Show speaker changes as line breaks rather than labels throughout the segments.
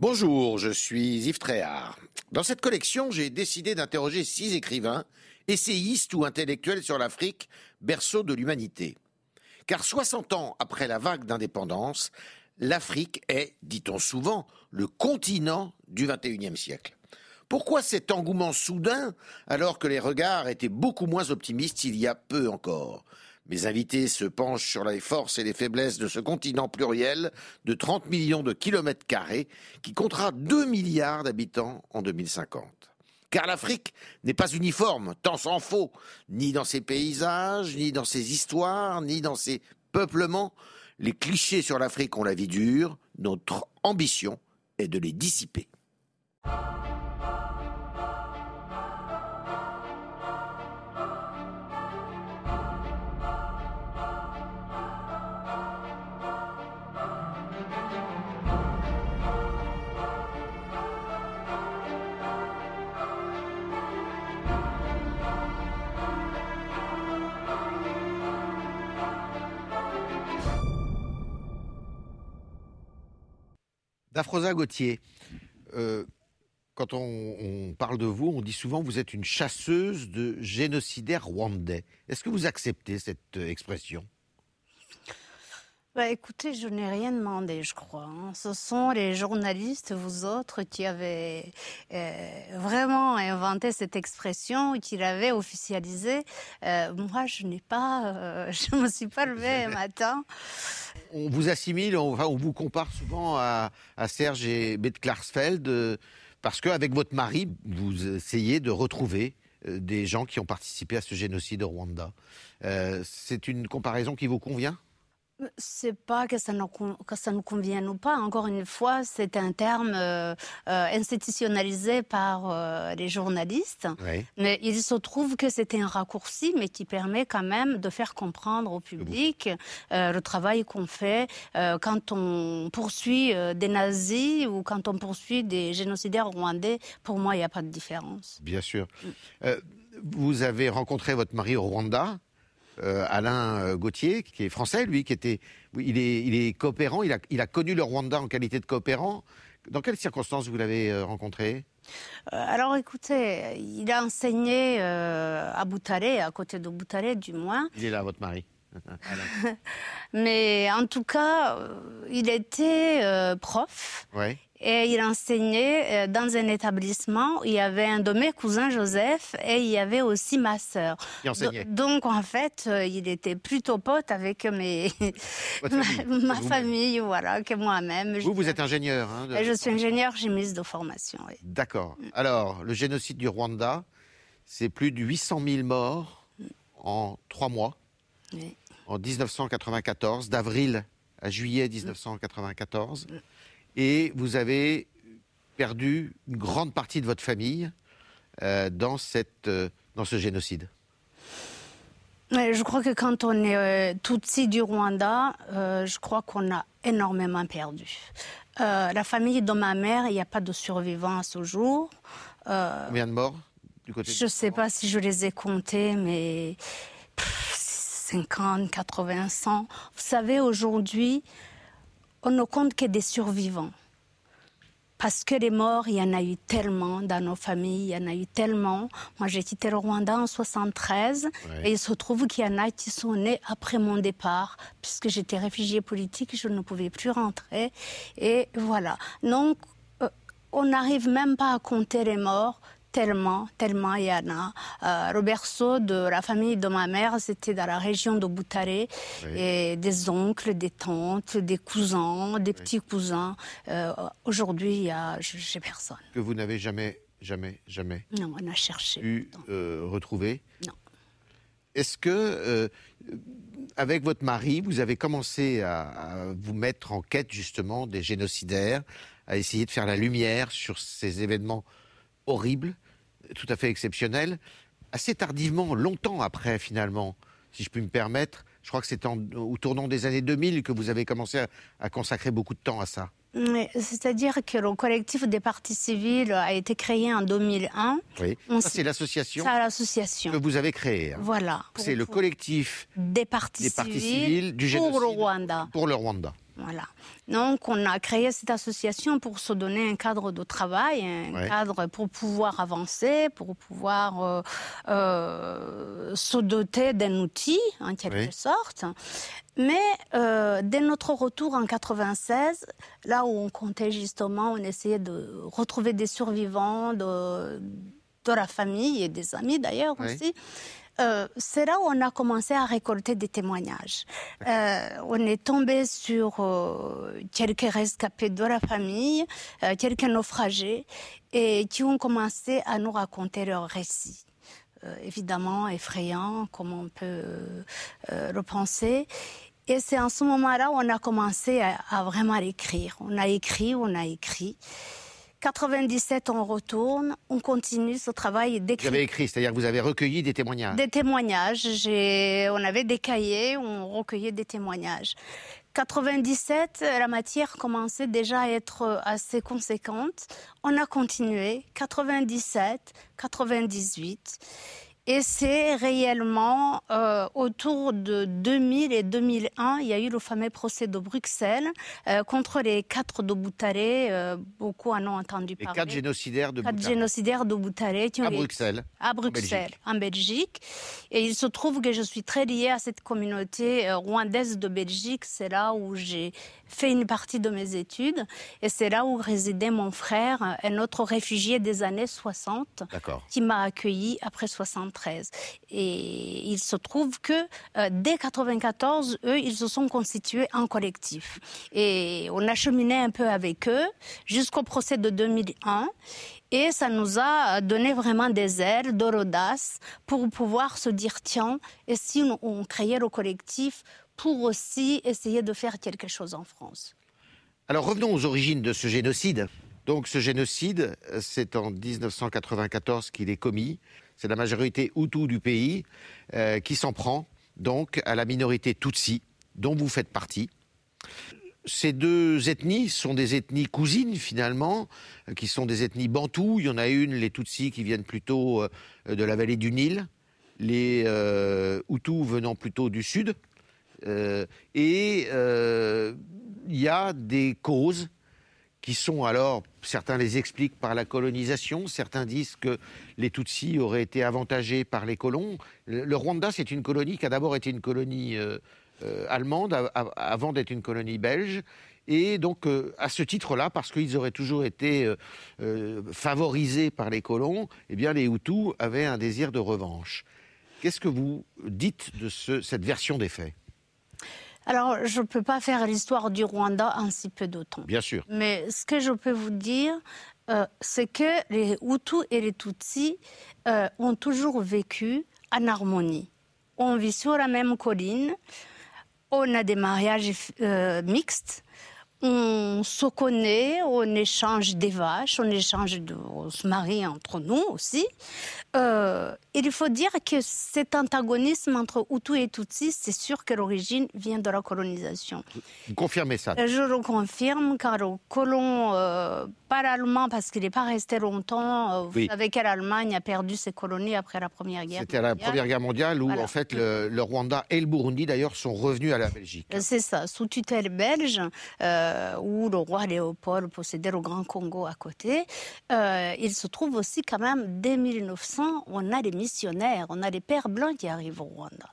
Bonjour, je suis Yves Tréhard. Dans cette collection, j'ai décidé d'interroger six écrivains, essayistes ou intellectuels sur l'Afrique, berceau de l'humanité. Car 60 ans après la vague d'indépendance, l'Afrique est, dit-on souvent, le continent du XXIe siècle. Pourquoi cet engouement soudain alors que les regards étaient beaucoup moins optimistes il y a peu encore? Mes invités se penchent sur les forces et les faiblesses de ce continent pluriel de 30 millions de kilomètres carrés qui comptera 2 milliards d'habitants en 2050. Car l'Afrique n'est pas uniforme, tant s'en faut, ni dans ses paysages, ni dans ses histoires, ni dans ses peuplements. Les clichés sur l'Afrique ont la vie dure, notre ambition est de les dissiper. Dafrosa Gauthier, euh, quand on, parle de vous, on dit souvent que vous êtes une chasseuse de génocidaires rwandais. Est-ce que vous acceptez cette euh, expression?
Bah, écoutez, je n'ai rien demandé, je crois. Hein. Ce sont les journalistes, vous autres, qui avez euh, vraiment inventé cette expression, qui l'avaient officialisée. moi, je n'ai pas, je me suis pas levée un matin
on vous assimile, on, vous compare souvent à, Serge et Beth Klarsfeld, euh, parce qu'avec votre mari, vous essayez de retrouver euh, des gens qui ont participé à ce génocide au Rwanda. Euh, c'est une comparaison qui vous convient?
C'est pas que ça, nous, que ça nous convienne ou pas. Encore une fois, c'est un terme euh, euh, institutionnalisé par euh, les journalistes. Mais il se trouve que c'était un raccourci, mais qui permet quand même de faire comprendre au public le travail qu'on fait quand on poursuit des nazis ou quand on poursuit des génocidaires rwandais. Pour moi, il n'y a pas de différence.
Bien sûr. Mm. vous avez rencontré votre mari au Rwanda. Euh, Alain euh, Gauthier, qui est français, lui, qui était, il est, il est coopérant. Il a, il a connu le Rwanda en qualité de coopérant. Dans quelles circonstances vous l'avez euh, rencontré?
Alors écoutez, il a enseigné à Boutaré, à côté de Boutaré du moins.
Il est là, votre mari.
Mais en tout cas, il était prof. Ouais et il enseignait euh, dans un établissement. Il y avait un de mes cousins, Joseph, et il y avait aussi ma sœur. Donc, en fait, euh, il était plutôt pote avec mes... ma, famille, voilà, que moi-même.
Vous, vous êtes ingénieur. Hein,
Je suis ingénieur chimiste de formation. Oui.
D'accord. Mm. Alors, le génocide du Rwanda, c'est plus de 800 000 morts mm. en trois mois. En 1994, d'avril à juillet 1994 et vous avez perdu une grande partie de votre famille euh, dans, cette, euh, dans ce génocide.
Je crois que quand on est euh, Tutsi du Rwanda, je crois qu'on a énormément perdu. la famille de ma mère, il n'y a pas de survivants à ce jour.
Combien de morts du côté
Je ne sais pas si je les ai comptés, mais 50, 80, 100. Vous savez, aujourd'hui, on ne compte que des survivants. Parce que les morts, il y en a eu tellement dans nos familles, il y en a eu tellement. Moi, j'ai quitté le Rwanda en 73 et il se trouve qu'il y en a qui sont nés après mon départ, puisque j'étais réfugiée politique, je ne pouvais plus rentrer. Et voilà. Donc, euh, on n'arrive même pas à compter les morts tellement, tellement il y en a. Euh, berceau de la famille de ma mère, c'était dans la région de Boutaré. Et des oncles, des tantes, des cousins, des petits cousins. Euh, aujourd'hui, il y a, j'ai personne.
Que vous n'avez jamais, jamais, jamais
non, on a cherché,
pu euh, retrouver
Non.
Est-ce que, avec votre mari, vous avez commencé à, vous mettre en quête justement des génocidaires, à essayer de faire la lumière sur ces événements horribles? Tout à fait exceptionnel, assez tardivement, longtemps après finalement, si je puis me permettre. Je crois que c'est au tournant des années 2000 que vous avez commencé à, consacrer beaucoup de temps à ça.
C'est-à-dire que le collectif des partis civils a été créé en 2001.
Oui, c'est l'association. Que vous avez créée. Hein.
Voilà.
C'est le collectif
des partis, civils, du
pour
le Rwanda.
Pour le Rwanda.
Voilà. Donc, on a créé cette association pour se donner un cadre de travail, un cadre pour pouvoir avancer, pour pouvoir euh, euh, se doter d'un outil, en quelque sorte. Mais euh, dès notre retour en 96, là où on comptait justement, on essayait de retrouver des survivants de, de la famille et des amis d'ailleurs aussi. Euh, c'est là où on a commencé à récolter des témoignages. Euh, on est tombé sur euh, quelques rescapés de la famille, quelques naufragés, et qui ont commencé à nous raconter leurs récits. évidemment effrayants, comme on peut le penser. Et c'est en ce moment-là où on a commencé à, à vraiment écrire. On a écrit, on a écrit. 97, on retourne, on continue ce travail
d'écrire. Vous avez écrit, c'est-à-dire que vous avez recueilli des témoignages
Des témoignages. On avait des cahiers on recueillait des témoignages. 97, la matière commençait déjà à être assez conséquente. On a continué. 97, 98. Et c'est réellement euh, autour de 2000 et 2001, il y a eu le fameux procès de Bruxelles euh, contre les quatre de Boutaré. Euh, beaucoup en ont entendu parler.
Les quatre génocidaires de quatre
génocidaires de Boutaré.
à Bruxelles.
À Bruxelles, en Belgique. Et il se trouve que je suis très liée à cette communauté rwandaise de Belgique. C'est là où j'ai fait une partie de mes études. Et c'est là où résidait mon frère, un autre réfugié des années 60, qui m'a accueilli après 73. Et il se trouve que euh, dès 94, eux, ils se sont constitués en collectif. Et on a cheminé un peu avec eux jusqu'au procès de 2001. Et ça nous a donné vraiment des ailes, de l'audace pour pouvoir se dire tiens, et si on créait le collectif pour aussi essayer de faire quelque chose en France?
Alors revenons aux origines de ce génocide. Donc ce génocide, c'est en 1994 qu'il est commis. C'est la majorité Hutu du pays euh, qui s'en prend donc à la minorité Tutsi, dont vous faites partie. Ces deux ethnies sont des ethnies cousines finalement, qui sont des ethnies bantoues. Il y en a une, les Tutsis, qui viennent plutôt euh, de la vallée du Nil, les euh, Hutus venant plutôt du sud. Euh, et euh, il y a des causes qui sont alors, certains les expliquent par la colonisation, certains disent que les Tutsis auraient été avantagés par les colons. Le, Rwanda, c'est une colonie qui a d'abord été une colonie euh, allemande avant d'être une colonie belge. Et donc, à ce titre-là, parce qu'ils auraient toujours été favorisés par les colons, eh bien, les Hutus avaient un désir de revanche. Qu'est-ce que vous dites de cette version des faits?
Alors, je ne peux pas faire l'histoire du Rwanda en si peu de temps.
Bien sûr.
Mais ce que je peux vous dire, euh, c'est que les Hutus et les Tutsis euh, ont toujours vécu en harmonie. On vit sur la même colline, on a des mariages euh, mixtes, on se connaît, on échange des vaches, on échange de, on se marie entre nous aussi. Euh, il faut dire que cet antagonisme entre Hutu et Tutsi, c'est sûr que l'origine vient de la colonisation.
Vous confirmez ça?
Je le confirme, car le colon, euh, pas l'allemand, parce qu'il n'est pas resté longtemps. Euh, vous savez que l'Allemagne a perdu ses colonies après la Première Guerre
C'était la Première Guerre mondiale où, en fait, le, Rwanda et le Burundi, d'ailleurs, sont revenus à la Belgique.
C'est ça, sous tutelle belge, où le roi Léopold possédait le Grand Congo à côté. il se trouve aussi, quand même, dès 1900, on a des missionnaires, on a des pères blancs qui arrivent au Rwanda.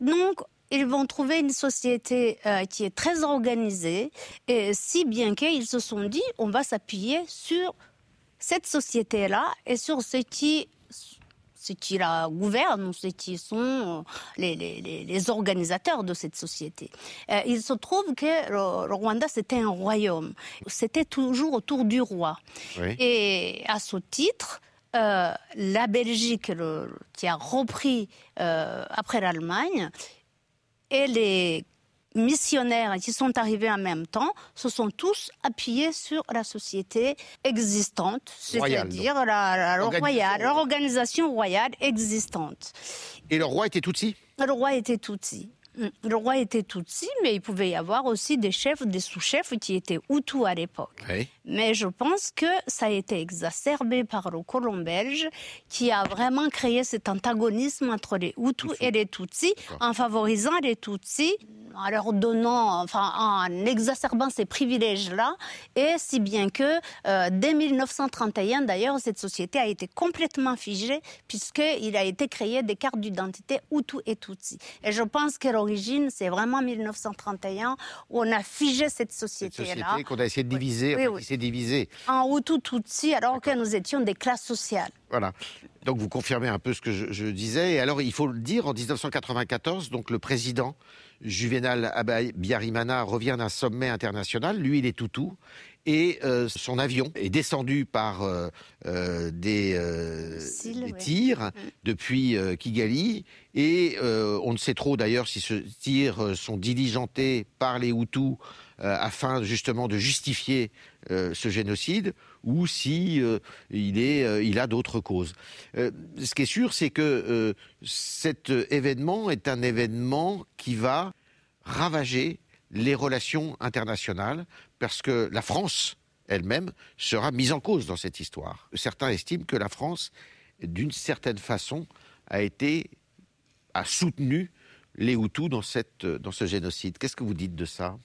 Donc, ils vont trouver une société euh, qui est très organisée, et si bien qu'ils se sont dit, on va s'appuyer sur cette société-là et sur ce qui ce qui la gouverne, ce qui sont euh, les, organisateurs de cette société. Euh, il se trouve que le, Rwanda, c'était un royaume. C'était toujours autour du roi. Et à ce titre, euh, la Belgique qui a repris euh, après l'Allemagne et les missionnaires qui sont arrivés en même temps se sont tous appuyés sur la société existante, c'est-à-dire la, l'organisation royale existante.
Et le roi était Tutsi
Le roi était Tutsi. Le roi était Tutsi, mais il pouvait y avoir aussi des chefs, des sous-chefs qui étaient Hutus à l'époque. Mais je pense que ça a été exacerbé par le colon belge qui a vraiment créé cet antagonisme entre les Hutus et les Tutsis en favorisant les Tutsis en leur donnant, enfin, en exacerbant ces privilèges-là, et si bien que euh, dès 1931, d'ailleurs, cette société a été complètement figée, puisqu'il a été créé des cartes d'identité Hutu et Tutsi. Et je pense que l'origine, c'est vraiment 1931, où on a figé cette société-là.
Société qu'on a essayé de diviser, oui, oui, divisé.
En Hutu, Tutsi, alors que nous étions des classes sociales.
Voilà. Donc vous confirmez un peu ce que je, je, disais. Et alors, il faut le dire, en 1994, donc le président Juvenal Biarimana revient d'un sommet international. Lui, il est toutou. Et euh, son avion est descendu par euh, euh, des, tirs mm. depuis Kigali. Et on ne sait trop d'ailleurs si ces tirs sont diligentés par les Hutus afin justement de justifier ce génocide ou si il, est, il a d'autres causes. ce qui est sûr, c'est que cet événement est un événement qui va ravager les relations internationales parce que la France elle-même sera mise en cause dans cette histoire. Certains estiment que la France, d'une certaine façon, a été soutenu les Hutus dans, dans ce génocide. Qu'est-ce que vous dites de ça?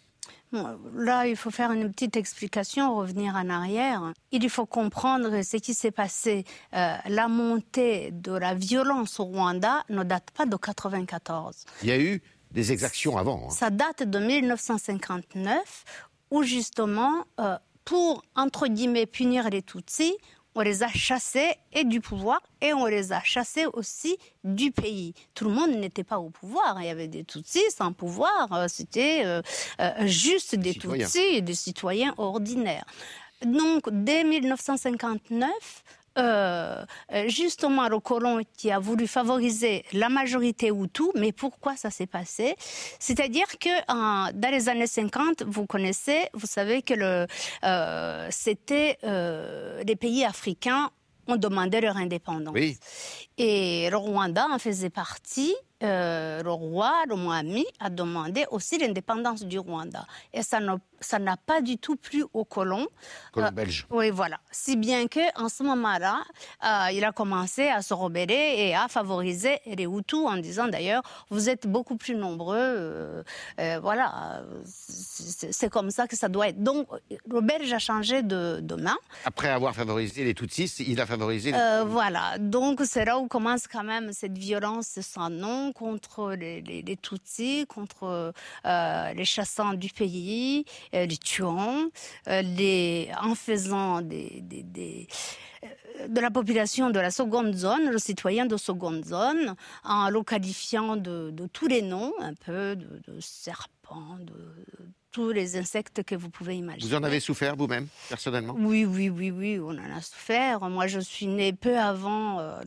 Là, il faut faire une petite explication, revenir en arrière. Il faut comprendre ce qui s'est passé. Euh, la montée de la violence au Rwanda ne date pas de 1994.
Il y a eu des exactions avant.
Hein. Ça date de 1959, où justement, euh, pour, entre guillemets, punir les Tutsis, on les a chassés et du pouvoir et on les a chassés aussi du pays. Tout le monde n'était pas au pouvoir. Il y avait des Tutsis sans pouvoir. Euh, c'était euh, juste des Tutsis et des citoyens ordinaires. Donc, dès 1959, euh, euh, justement le colon qui a voulu favoriser la majorité Hutu, mais pourquoi ça s'est passé? C'est-à-dire que dans les années 50, vous connaissez, vous savez que le, euh, c'était les pays africains ont demandé leur indépendance. Et le Rwanda en faisait partie. Le roi, le Mohamed, a demandé aussi l'indépendance du Rwanda. Et ça n'a pas du tout plu aux colons.
Colons euh, belges.
Oui, voilà. Si bien qu'en ce moment-là, euh, il a commencé à se rebeller et à favoriser les Hutus en disant d'ailleurs, vous êtes beaucoup plus nombreux. Euh, voilà, c'est comme ça que ça doit être. Donc, le Belge a changé de, main.
Après avoir favorisé les Tutsis, il a favorisé les
Voilà. Donc, c'est là où commence quand même cette violence sans nom contre les, Tutsis, contre les chassants du pays euh, les tuant, euh, en faisant euh, de la population de la seconde zone, le citoyen de seconde zone, en le qualifiant de, tous les noms, un peu de serpent, de, tous les insectes que vous pouvez imaginer.
Vous en avez souffert vous-même, personnellement?
Oui, oui, oui, oui, on en a souffert. Moi, je suis née peu avant euh,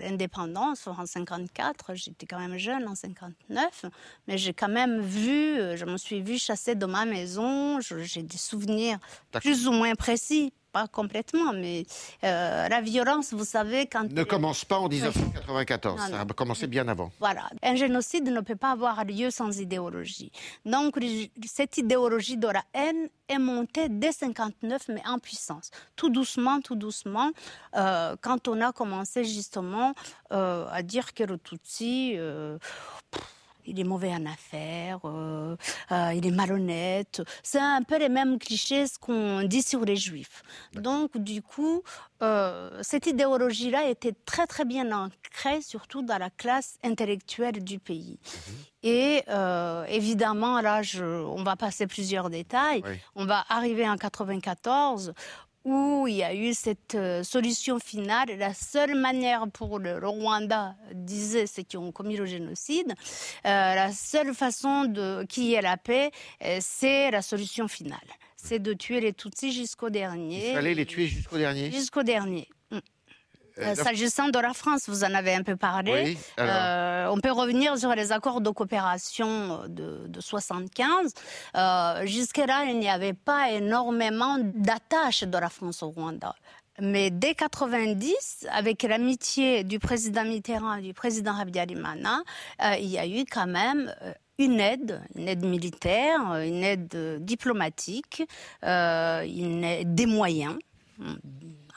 l'indépendance, en 54. J'étais quand même jeune en 59, mais j'ai quand même vu, euh, je me suis vue chasser de ma maison. J'ai des souvenirs plus ou moins précis pas complètement, mais euh, la violence, vous savez, quand...
Ne commence pas en 1994, ça a commencé bien avant.
Voilà, un génocide ne peut pas avoir lieu sans idéologie. Donc, cette idéologie de la haine est montée dès 59, mais en puissance. Tout doucement, tout doucement, euh, quand on a commencé justement euh, à dire que le Tutsi il est mauvais en affaires, euh, euh, il est malhonnête. C'est un peu les mêmes clichés qu'on dit sur les juifs. Donc, du coup, euh, cette idéologie-là était très très bien ancrée, surtout dans la classe intellectuelle du pays. Mhm. Et évidemment, là, je, on va passer plusieurs détails. On va arriver en 94 où il y a eu cette euh, solution finale. La seule manière pour le, Rwanda, disait ceux qui ont commis le génocide, euh, la seule façon de qu'il y ait la paix, euh, c'est la solution finale. C'est de tuer les Tutsis jusqu'au dernier.
Il fallait les tuer jusqu'au dernier
Jusqu'au dernier. Euh, s'agissant de la France, vous en avez un peu parlé. euh, on peut revenir sur les accords de coopération de, de 75. Euh, Jusque-là, il n'y avait pas énormément d'attaches de la France au Rwanda. Mais dès 90, avec l'amitié du président Mitterrand et du président Habyarimana, euh, il y a eu quand même euh, une aide, une aide militaire, une aide diplomatique, une des moyens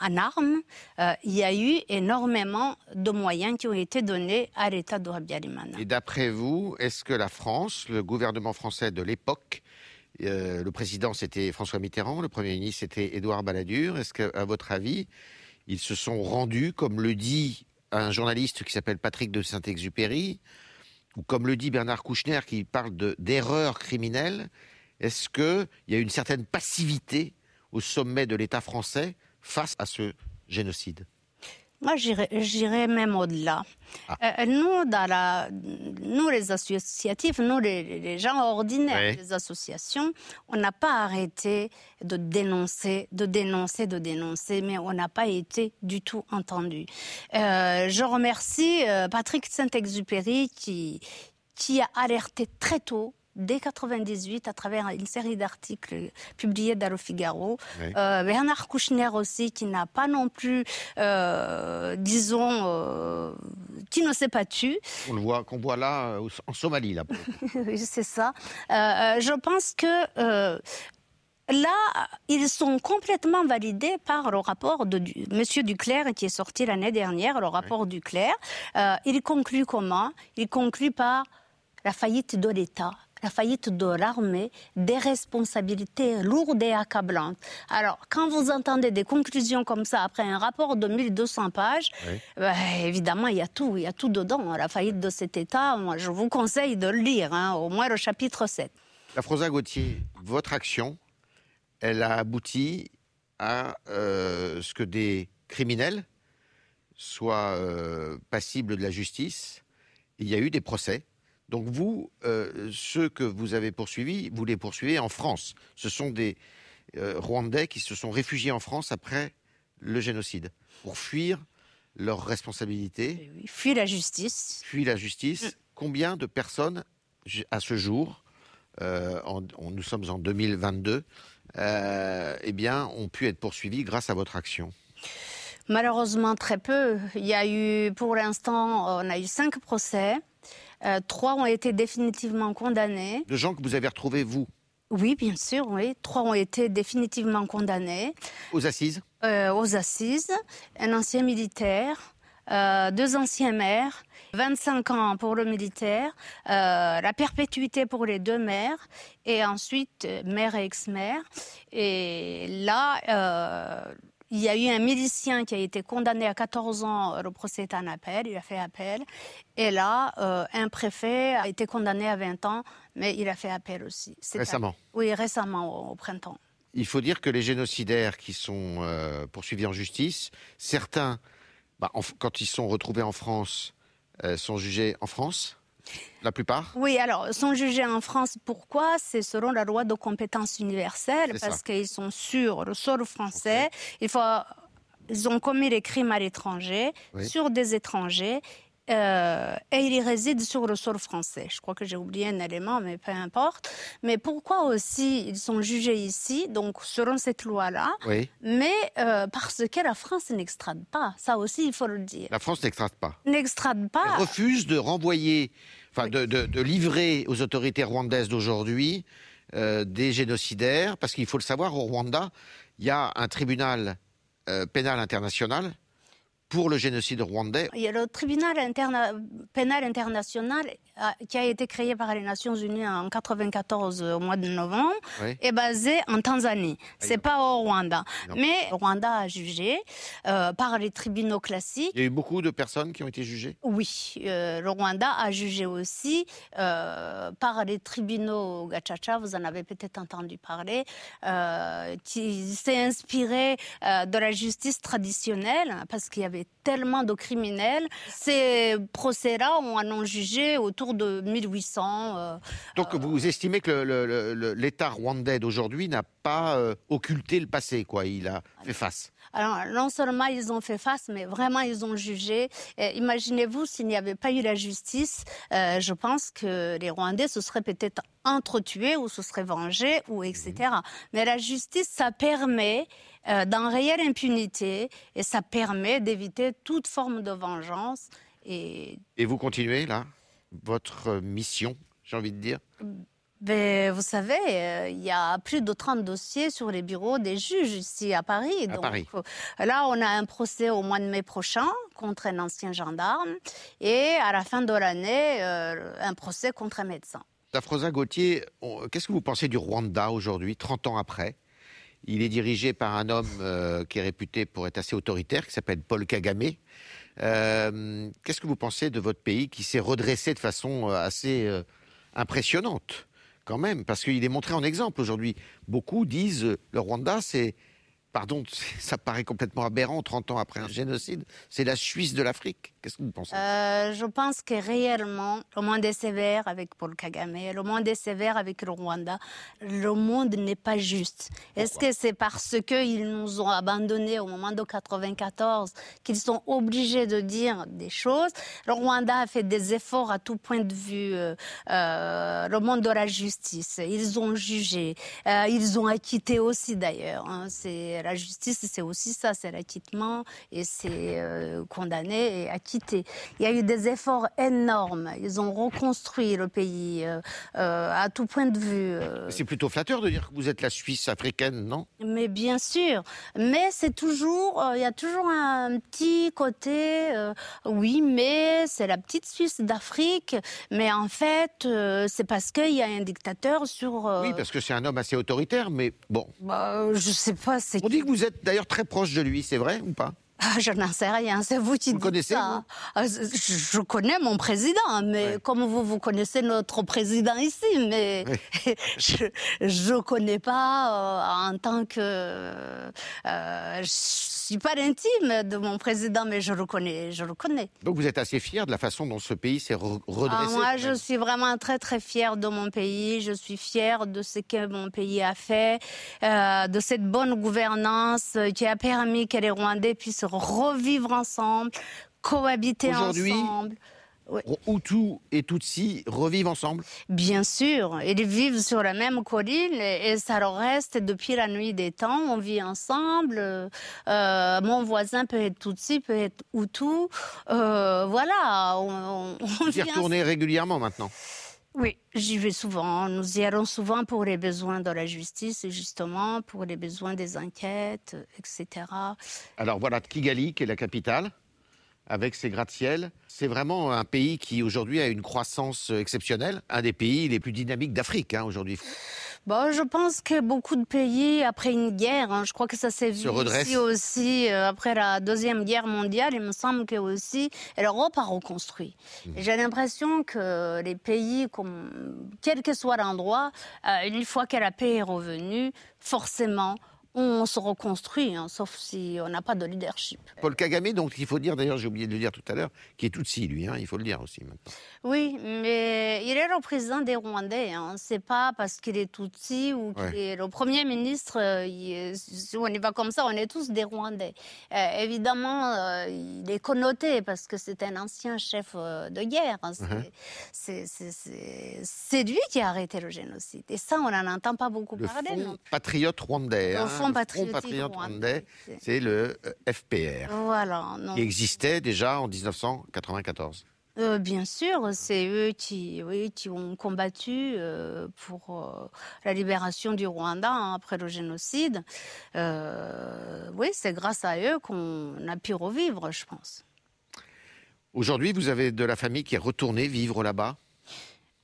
en armes, euh, il y a eu énormément de moyens qui ont été donnés à l'État de Rabialimana.
Et d'après vous, est-ce que la France, le gouvernement français de l'époque, euh, le président c'était François Mitterrand, le premier ministre c'était Édouard Balladur, est-ce qu'à votre avis, ils se sont rendus, comme le dit un journaliste qui s'appelle Patrick de Saint-Exupéry, ou comme le dit Bernard Kouchner qui parle d'erreurs criminelles, est-ce qu'il y a une certaine passivité au sommet de l'État français face à ce génocide
moi, j'irais même au-delà. Ah. Euh, nous, dans la, nous, les associatifs, nous, les, gens ordinaires des associations, on n'a pas arrêté de dénoncer, de dénoncer, de dénoncer, mais on n'a pas été du tout entendu. Euh, je remercie euh, Patrick Saint-Exupéry qui, qui a alerté très tôt dès 98 à travers une série d'articles publiés dans le Figaro. Euh, Bernard Kouchner aussi, qui n'a pas non plus, euh, disons, euh, qui ne s'est pas tu.
On le voit, qu'on voit là en Somalie, là.
oui, c'est ça. je pense que Là, ils sont complètement validés par le rapport de M. Duclerc qui est sorti l'année dernière, le rapport Duclerc. il conclut comment? Il conclut par la faillite de l'État la faillite de l'armée, des responsabilités lourdes et accablantes. Alors, quand vous entendez des conclusions comme ça après un rapport de 1200 pages, bah, évidemment, il y a tout, il y a tout dedans. La faillite de cet État, moi, je vous conseille de le lire, hein, au moins le chapitre 7.
La Frosa Gauthier, votre action, elle a abouti à euh, ce que des criminels soient euh, passibles de la justice. Il y a eu des procès donc vous, euh, ceux que vous avez poursuivis, vous les poursuivez en France. Ce sont des euh, Rwandais qui se sont réfugiés en France après le génocide pour fuir leurs responsabilités.
Eh fuir la justice.
Fuir la justice. Mm. Combien de personnes, à ce jour, euh, nous sommes en 2022, eh bien, ont pu être poursuivis grâce à votre action?
Malheureusement, très peu. Il y a eu, pour l'instant, on a eu cinq procès. Euh, trois ont été définitivement condamnés.
De gens que vous avez retrouvés, vous
Oui, bien sûr, oui. Trois ont été définitivement condamnés.
Aux assises
euh, Aux assises. Un ancien militaire, euh, deux anciens maires, 25 ans pour le militaire, la perpétuité pour les deux maires, et ensuite maire et ex-maire. Et là, il y a eu un milicien qui a été condamné à 14 ans, le procès est en appel, il a fait appel. Et là, euh, un préfet a été condamné à 20 ans, mais il a fait appel aussi.
Récemment
Oui, récemment, au, printemps.
Il faut dire que les génocidaires qui sont euh, poursuivis en justice, certains, bah, quand ils sont retrouvés en France, euh, sont jugés en France la plupart
Oui, alors, sont jugés en France. Pourquoi C'est selon la loi de compétences universelles, parce qu'ils sont sur le sol français. Il faut, ils ont commis les crimes à l'étranger, sur des étrangers. Euh, et ils résident sur le sol français. Je crois que j'ai oublié un élément, mais peu importe. Mais pourquoi aussi ils sont jugés ici, donc selon cette loi-là,
oui.
mais euh, parce que la France n'extrade pas. Ça aussi, il faut le dire.
La France n'extrade pas.
N'extrade pas.
Elle refuse de renvoyer enfin, de, livrer aux autorités rwandaises d'aujourd'hui euh, des génocidaires, parce qu'il faut le savoir, au Rwanda, il y a un tribunal euh, pénal international pour le génocide rwandais.
Il y a le tribunal pénal international euh, qui a été créé par les Nations Unies en 94 au mois de novembre est basé en Tanzanie. C'est pas au Rwanda. Mais le Rwanda a jugé euh, par les tribunaux classiques.
Il y a eu beaucoup de personnes qui ont été jugées?
Oui. Euh, le Rwanda a jugé aussi par les tribunaux Gachacha, vous en avez peut-être entendu parler, qui s'est inspiré de la justice traditionnelle parce qu'il y avait tellement de criminels. Ces procès-là, on en a jugé autour de 1800. Euh,
Donc vous estimez que l'État rwandais d'aujourd'hui n'a pas euh, occulté le passé, quoi Il a fait face
alors, non seulement ils ont fait face, mais vraiment ils ont jugé. Imaginez-vous s'il n'y avait pas eu la justice, euh, je pense que les Rwandais se seraient peut-être entretués ou se seraient vengés ou etc. Mhm. Mais la justice, ça permet euh, réelle impunité et ça permet d'éviter toute forme de vengeance.
Et... et vous continuez là votre mission j'ai envie de dire?
Ben, vous savez, euh, il y a plus de 30 dossiers sur les bureaux des juges ici à Paris.
À Paris.
euh, là, on a un procès au mois de mai prochain contre un ancien gendarme et à la fin de l'année, euh, un procès contre un médecin.
Tafrosa Gauthier, qu'est-ce que vous pensez du Rwanda aujourd'hui, 30 ans après? Il est dirigé par un homme euh, qui est réputé pour être assez autoritaire, qui s'appelle Paul Kagame. Euh, qu'est-ce que vous pensez de votre pays qui s'est redressé de façon euh, assez impressionnante quand même? Parce qu'il est montré en exemple aujourd'hui. Beaucoup disent le Rwanda, c'est, pardon, ça paraît complètement aberrant 30 ans après un génocide, c'est la Suisse de l'Afrique. Qu'est-ce que vous pensez?
Euh, je pense que réellement, le monde est sévère avec Paul Kagame, le monde est sévère avec le Rwanda. Le monde n'est pas juste. Est-ce que c'est parce qu'ils nous ont abandonnés au moment de 94 qu'ils sont obligés de dire des choses? Le Rwanda a fait des efforts à tout point de vue. euh, euh, le monde de la justice, ils ont jugé, euh, ils ont acquitté aussi d'ailleurs. hein. C'est la justice, c'est aussi ça, c'est l'acquittement et c'est euh, condamné et acquitté. Il y a eu des efforts énormes. Ils ont reconstruit le pays euh, euh, à tout point de vue. euh,
C'est plutôt flatteur de dire que vous êtes la Suisse africaine, non?
Mais bien sûr, mais c'est toujours, il y a toujours un petit côté, oui, mais c'est la petite Suisse d'Afrique, mais en fait, c'est parce qu'il y a un dictateur sur.
Oui, parce que c'est un homme assez autoritaire, mais bon.
bah, je sais pas, c'est
dit que vous êtes d'ailleurs très proche de lui, c'est vrai ou pas?
Ah, je n'en sais rien, c'est vous qui
Vous
dites
connaissez,
ça. Ah, je, je connais mon président, mais
Ouais.
comme vous, vous connaissez notre président ici, mais je ne connais pas euh, en tant que... euh, je suis pas l'intime de mon président, mais je le connais, je le connais.
Donc vous êtes assez fier de la façon dont ce pays s'est re- redressé
Ah, moi, je suis vraiment très, très fière de mon pays. Je suis fière de ce que mon pays a fait, euh, de cette bonne gouvernance euh, qui a permis que les Rwandais puissent revivre ensemble, cohabiter ensemble.
Hutu et Tutsi revivent ensemble.
Bien sûr, ils vivent sur la même colline et, ça leur reste depuis la nuit des temps. On vit ensemble. Euh, mon voisin peut être Tutsi, peut être Hutu. Euh, voilà, on, on- on
Vous y
vit
retournez régulièrement maintenant.
Oui, j'y vais souvent. Nous y allons souvent pour les besoins de la justice, justement, pour les besoins des enquêtes, etc.
Alors voilà, Kigali, qui est la capitale, avec ses gratte-ciel. C'est vraiment un pays qui aujourd'hui a une croissance exceptionnelle. Un des pays les plus dynamiques d'Afrique hein, aujourd'hui.
Bon, je pense que beaucoup de pays, après une guerre, hein, je crois que ça s'est vu ici aussi, euh, après la Deuxième Guerre mondiale, il me semble que aussi l'Europe a reconstruit.
Mmh.
J'ai l'impression que les pays, comme, quel que soit l'endroit, euh, une fois que la paix est revenue, forcément, on se reconstruit, hein, sauf si on n'a pas de leadership.
Paul Kagame, donc il faut dire, d'ailleurs j'ai oublié de le dire tout à l'heure, qui est Tutsi lui, hein, il faut le dire aussi maintenant.
Oui, mais il est le président des Rwandais. Hein. C'est pas parce qu'il est Tutsi ou qu'il
Ouais.
est le premier ministre. euh, il si on y va comme ça, on est tous des Rwandais. Euh, évidemment, euh, il est connoté parce que c'est un ancien chef de guerre. hein. C'est-
Mhm.
c'est- lui qui a arrêté le génocide. Et ça, on n'en entend pas beaucoup
Le
parler. non
Front patriote rwandais.
Le Front patriotique
patriote
rwandais.
c'est le euh, FPR,
Voilà. non.
qui existait déjà en 1994.
Euh, bien sûr, c'est eux qui, oui, qui ont combattu euh, pour euh, la libération du Rwanda hein, après le génocide. Oui, c'est grâce à eux qu'on a pu revivre, je pense.
Aujourd'hui, vous avez de la famille qui est retournée vivre là-bas?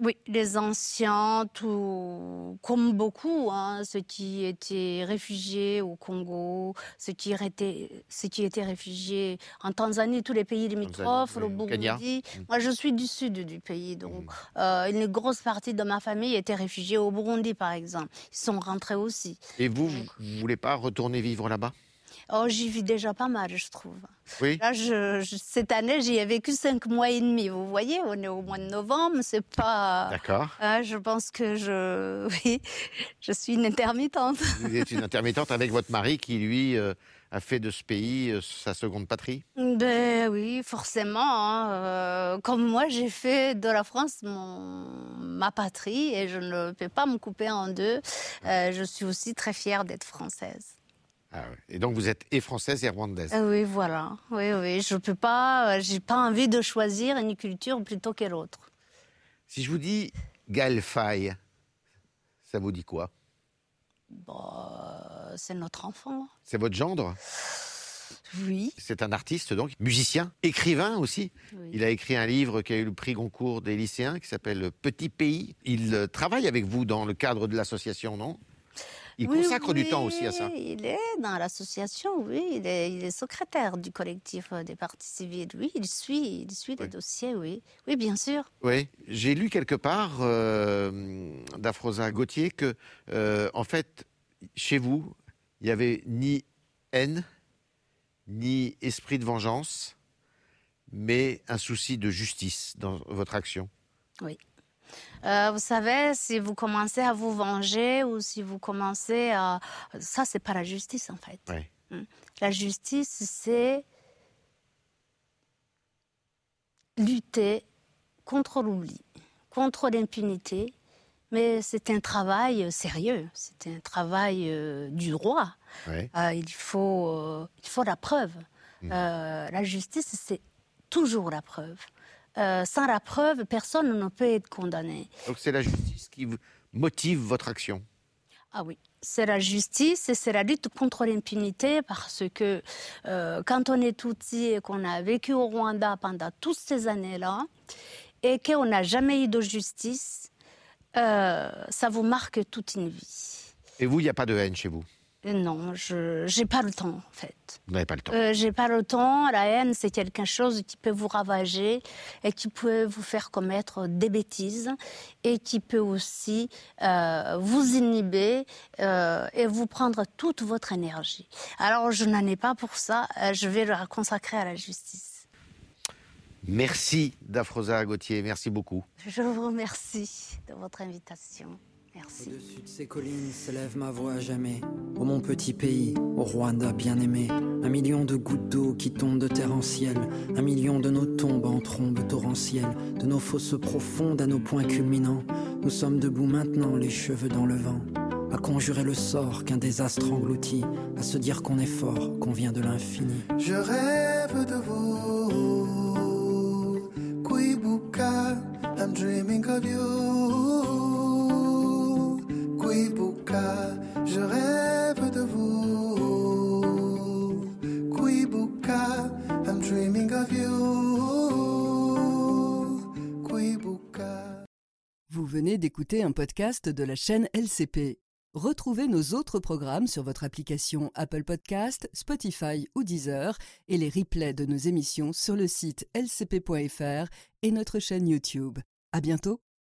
Oui, les anciens, tout, comme beaucoup, hein, ceux qui étaient réfugiés au Congo, ceux qui étaient, ceux qui étaient réfugiés en Tanzanie, tous les pays limitrophes, le. Burundi.
Mm.
Moi, je suis du sud du pays, donc euh, une grosse partie de ma famille était réfugiée au Burundi, par exemple. Ils sont rentrés aussi.
Et vous, vous ne voulez pas retourner vivre là-bas?
Oh, j'y vis déjà pas mal, je trouve.
Oui
Là, je, je- cette année, j'y ai vécu cinq mois et demi. Vous voyez, on est au mois de novembre, c'est pas.
D'accord.
Ah, je pense que je, oui, je suis une intermittente.
Vous êtes une intermittente avec votre mari qui, lui, euh, a fait de ce pays euh, sa seconde patrie?
Ben oui, forcément. hein, euh, comme moi, j'ai fait de la France mon, ma patrie et je ne peux pas me couper en deux. Euh, je suis aussi très fière d'être française.
Ah. Et donc vous êtes et française et rwandaise.
Ah oui, voilà. Oui, oui. Je peux pas. euh, J'ai pas envie de choisir une culture plutôt que l'autre.
Si je vous dis Gaël Faye, ça vous dit quoi?
Bon, c'est notre enfant.
C'est votre gendre?
Oui.
C'est un artiste donc, musicien, écrivain aussi.
oui.
Il a écrit un livre qui a eu le prix Goncourt des lycéens qui s'appelle Petit Pays. Il euh, travaille avec vous dans le cadre de l'association, non? Il
Oui,
consacre du
oui,
temps aussi à ça.
Il est dans l'association, oui. Il est, il est secrétaire du collectif euh, des partis civils. Oui, il suit, il suit les
Oui.
dossiers, oui. Oui, bien sûr.
Oui, j'ai lu quelque part euh, d'Afrosa Gauthier que, euh, en fait, chez vous, il n'y avait ni haine, ni esprit de vengeance, mais un souci de justice dans votre action.
Euh, vous savez, si vous commencez à vous venger ou si vous commencez à... Ça, c'est pas la justice, en fait. Mm. La justice, c'est lutter contre l'oubli, contre l'impunité, mais c'est un travail sérieux, c'est un travail euh, du droit. Euh, il, faut, euh, il faut la preuve. Euh, la justice, c'est toujours la preuve. Euh, sans la preuve, personne ne peut être condamné.
Donc c'est la justice qui motive votre action?
Ah oui, c'est la justice et c'est la lutte contre l'impunité parce que euh, quand on est petit et qu'on a vécu au Rwanda pendant toutes ces années-là et qu'on n'a jamais eu de justice, euh, ça vous marque toute une vie.
Et vous, il n'y a pas de haine chez vous?
Non, je n'ai pas le temps en fait.
Vous n'avez pas le temps.
Euh, j'ai pas le temps. La haine, c'est quelque chose qui peut vous ravager et qui peut vous faire commettre des bêtises et qui peut aussi euh, vous inhiber euh, et vous prendre toute votre énergie. Alors, je n'en ai pas pour ça. Euh, je vais la consacrer à la justice.
Merci d'Afrosa Gauthier, merci beaucoup.
Je vous remercie de votre invitation. Merci.
Au-dessus de ces collines s'élève ma voix à jamais. Ô mon petit pays, au Rwanda bien aimé. Un million de gouttes d'eau qui tombent de terre en ciel. Un million de nos tombes en trombes torrentielles. De nos fosses profondes à nos points culminants. Nous sommes debout maintenant, les cheveux dans le vent. À conjurer le sort qu'un désastre engloutit. À se dire qu'on est fort, qu'on vient de l'infini.
Je rêve de vous, Kwibuka. I'm dreaming of you, Vous.
Vous venez d'écouter un podcast de la chaîne LCP. Retrouvez nos autres programmes sur votre application Apple Podcast, Spotify ou Deezer et les replays de nos émissions sur le site lcp.fr et notre chaîne YouTube. À bientôt!